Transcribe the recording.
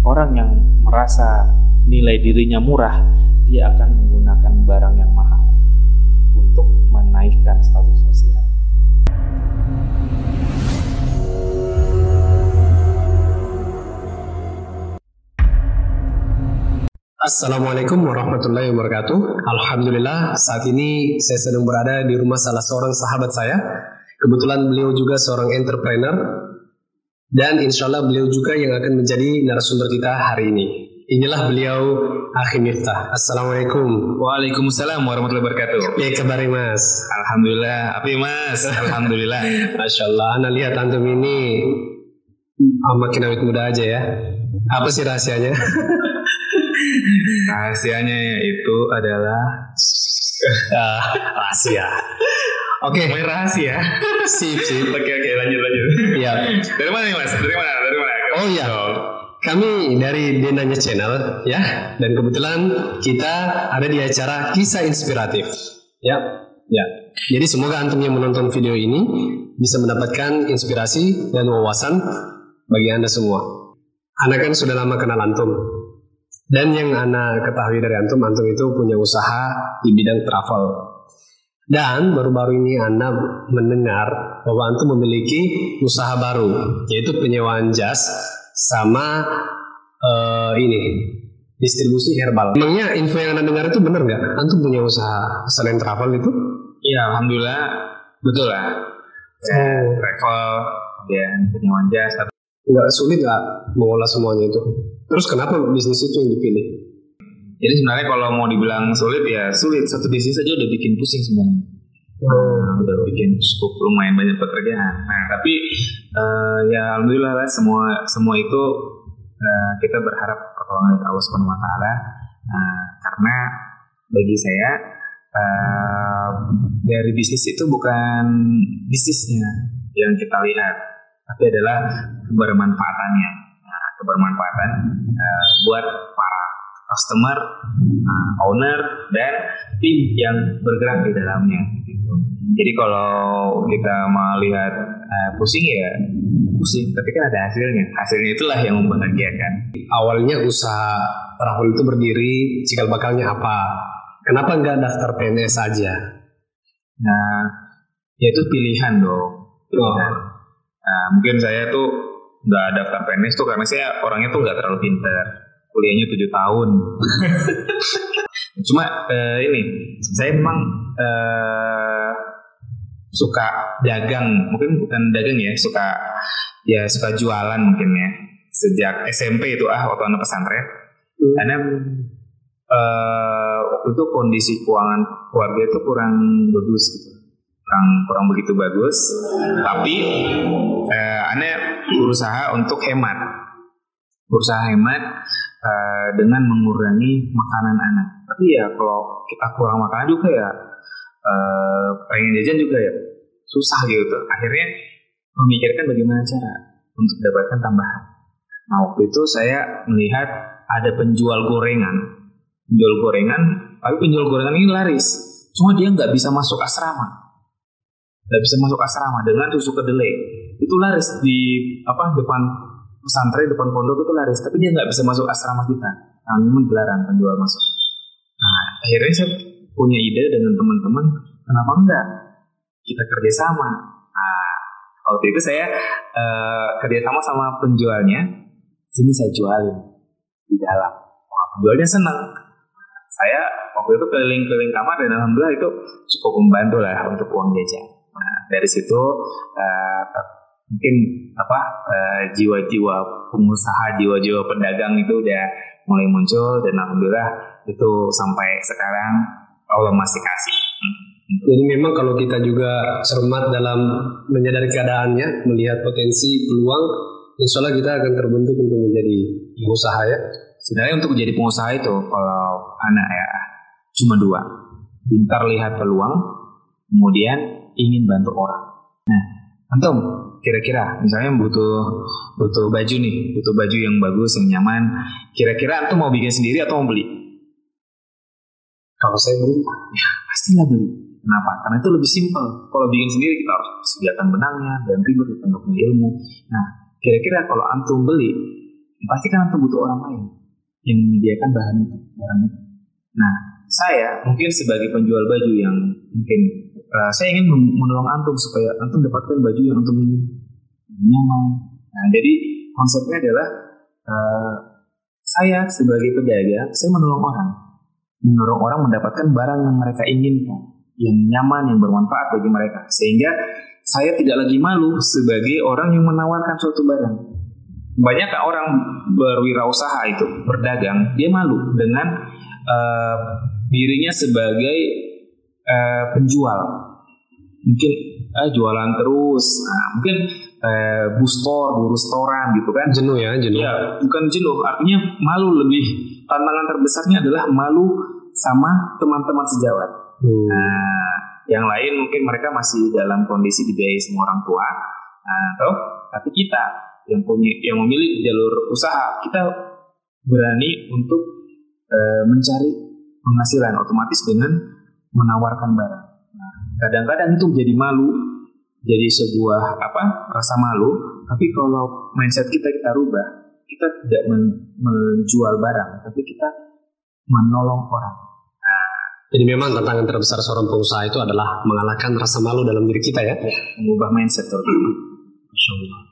orang yang merasa nilai dirinya murah, dia akan menggunakan barang yang mahal untuk menaikkan status sosial. Assalamualaikum warahmatullahi wabarakatuh. Alhamdulillah saat ini saya sedang berada di rumah salah seorang sahabat saya. Kebetulan beliau juga seorang entrepreneur dan insya Allah beliau juga yang akan menjadi narasumber kita hari ini. Inilah beliau Akhi Miftah. Assalamualaikum. Waalaikumsalam warahmatullahi wabarakatuh. Ya kabar mas. Alhamdulillah, api mas. Alhamdulillah. Masya Allah, anda lihat antum ini makin awet muda aja ya. Apa sih rahasianya? Rahasianya itu adalah Ah, rahasia. Oke, Main rahasia. sip sip. Oke oke lanjut lanjut. Ya. Dari mana nih mas? Dari mana? Dari mana? Oh iya. Kami dari Denanya Channel ya, dan kebetulan kita ada di acara kisah inspiratif. Ya, ya. Jadi semoga antum yang menonton video ini bisa mendapatkan inspirasi dan wawasan bagi anda semua. Anda kan sudah lama kenal antum. Dan yang anda ketahui dari antum, antum itu punya usaha di bidang travel. Dan baru-baru ini Anda mendengar bahwa Antum memiliki usaha baru, yaitu penyewaan jas sama eh, ini distribusi herbal. Emangnya info yang Anda dengar itu benar nggak? Antum punya usaha selain travel itu? Iya alhamdulillah betul lah. Oh. Travel kemudian penyewaan jasa. Nggak sulit nggak mengolah semuanya itu? Terus kenapa bisnis itu yang dipilih? Jadi sebenarnya kalau mau dibilang sulit ya sulit. Satu bisnis aja udah bikin pusing sebenarnya. Nah, udah bikin cukup lumayan banyak pekerjaan. Nah, tapi eh, ya alhamdulillah lah semua semua itu eh, kita berharap pertolongan dari Allah Subhanahu wa taala Nah, karena bagi saya eh, dari bisnis itu bukan bisnisnya yang kita lihat, tapi adalah kebermanfaatannya. Nah, kebermanfaatan eh, buat customer, nah, owner dan tim yang bergerak di dalamnya. Gitu. Jadi kalau kita mau lihat eh, pusing ya pusing, tapi kan ada hasilnya. Hasilnya itulah yang membahagiakan. Awalnya usaha travel itu berdiri, cikal bakalnya apa? Kenapa nggak daftar PNS saja? Nah, ya itu pilihan dong. Pilihan. Nah, mungkin saya tuh nggak daftar PNS tuh karena saya orangnya tuh nggak terlalu pinter. Kuliahnya tujuh tahun. Cuma eh, ini, saya memang eh, suka dagang. Mungkin bukan dagang ya, suka ya suka jualan mungkin ya. Sejak SMP itu ah waktu anak pesantren. Karena eh, waktu itu kondisi keuangan keluarga itu kurang bagus gitu kurang kurang begitu bagus tapi eh, aneh berusaha untuk hemat berusaha hemat eh, dengan mengurangi makanan anak. Tapi ya kalau kita kurang makanan juga ya eh, pengen jajan juga ya susah gitu. Akhirnya memikirkan bagaimana cara untuk mendapatkan tambahan. Nah waktu itu saya melihat ada penjual gorengan. Penjual gorengan tapi penjual gorengan ini laris. Cuma dia nggak bisa masuk asrama. Nggak bisa masuk asrama dengan susu kedelai. Itu laris di apa depan pesantren depan pondok itu laris tapi dia nggak bisa masuk asrama kita. Nah memang dilarang penjual masuk. Nah akhirnya saya punya ide dengan teman-teman kenapa enggak? Kita kerjasama nah waktu itu saya eh, kerjasama sama penjualnya. Sini saya jualin di dalam. Wah, penjualnya senang. Saya waktu itu keliling-keliling kamar dan alhamdulillah itu cukup membantu lah untuk uang jajan. Nah dari situ eh, mungkin apa eh, jiwa-jiwa pengusaha, jiwa-jiwa pedagang itu udah mulai muncul dan alhamdulillah itu sampai sekarang Allah masih kasih. Hmm. Jadi memang kalau kita juga cermat dalam menyadari keadaannya, melihat potensi peluang, insya Allah kita akan terbentuk untuk menjadi pengusaha ya. Sebenarnya untuk menjadi pengusaha itu kalau anak ya cuma dua, pintar lihat peluang, kemudian ingin bantu orang. Nah, antum kira-kira misalnya butuh butuh baju nih, butuh baju yang bagus, yang nyaman. Kira-kira antum mau bikin sendiri atau mau beli? Kalau saya beli, Ya, pastilah beli. Kenapa? Karena itu lebih simpel. Kalau bikin sendiri kita harus sediakan benangnya dan ribet punya ilmu. Nah, kira-kira kalau antum beli, pasti kan antum butuh orang lain yang menyediakan bahan itu, barang itu. Nah, saya mungkin sebagai penjual baju yang mungkin uh, saya ingin menolong antum supaya antum dapatkan baju yang antum ingin nyaman. Nah, jadi konsepnya adalah uh, saya sebagai pedagang, saya menolong orang, menolong orang mendapatkan barang yang mereka inginkan, yang nyaman, yang bermanfaat bagi mereka, sehingga saya tidak lagi malu sebagai orang yang menawarkan suatu barang. Banyak orang berwirausaha itu berdagang, dia malu dengan uh, dirinya sebagai uh, penjual. Mungkin uh, jualan terus, nah, mungkin uh, bustor, bu restoran gitu kan. Jenuh ya, jenuh. Ya, bukan jenuh, artinya malu lebih. Tantangan terbesarnya adalah malu sama teman-teman sejawat. Hmm. Nah, yang lain mungkin mereka masih dalam kondisi dibiayai semua orang tua. Nah, toh, tapi kita yang punya yang memilih jalur usaha, kita berani untuk Eh, mencari penghasilan otomatis dengan menawarkan barang. Nah, kadang-kadang itu jadi malu, jadi sebuah apa rasa malu. Tapi kalau mindset kita kita rubah, kita tidak men menjual barang, tapi kita menolong orang. Nah, jadi memang tantangan terbesar seorang pengusaha itu adalah mengalahkan rasa malu dalam diri kita ya. mengubah mindset. Masya Allah.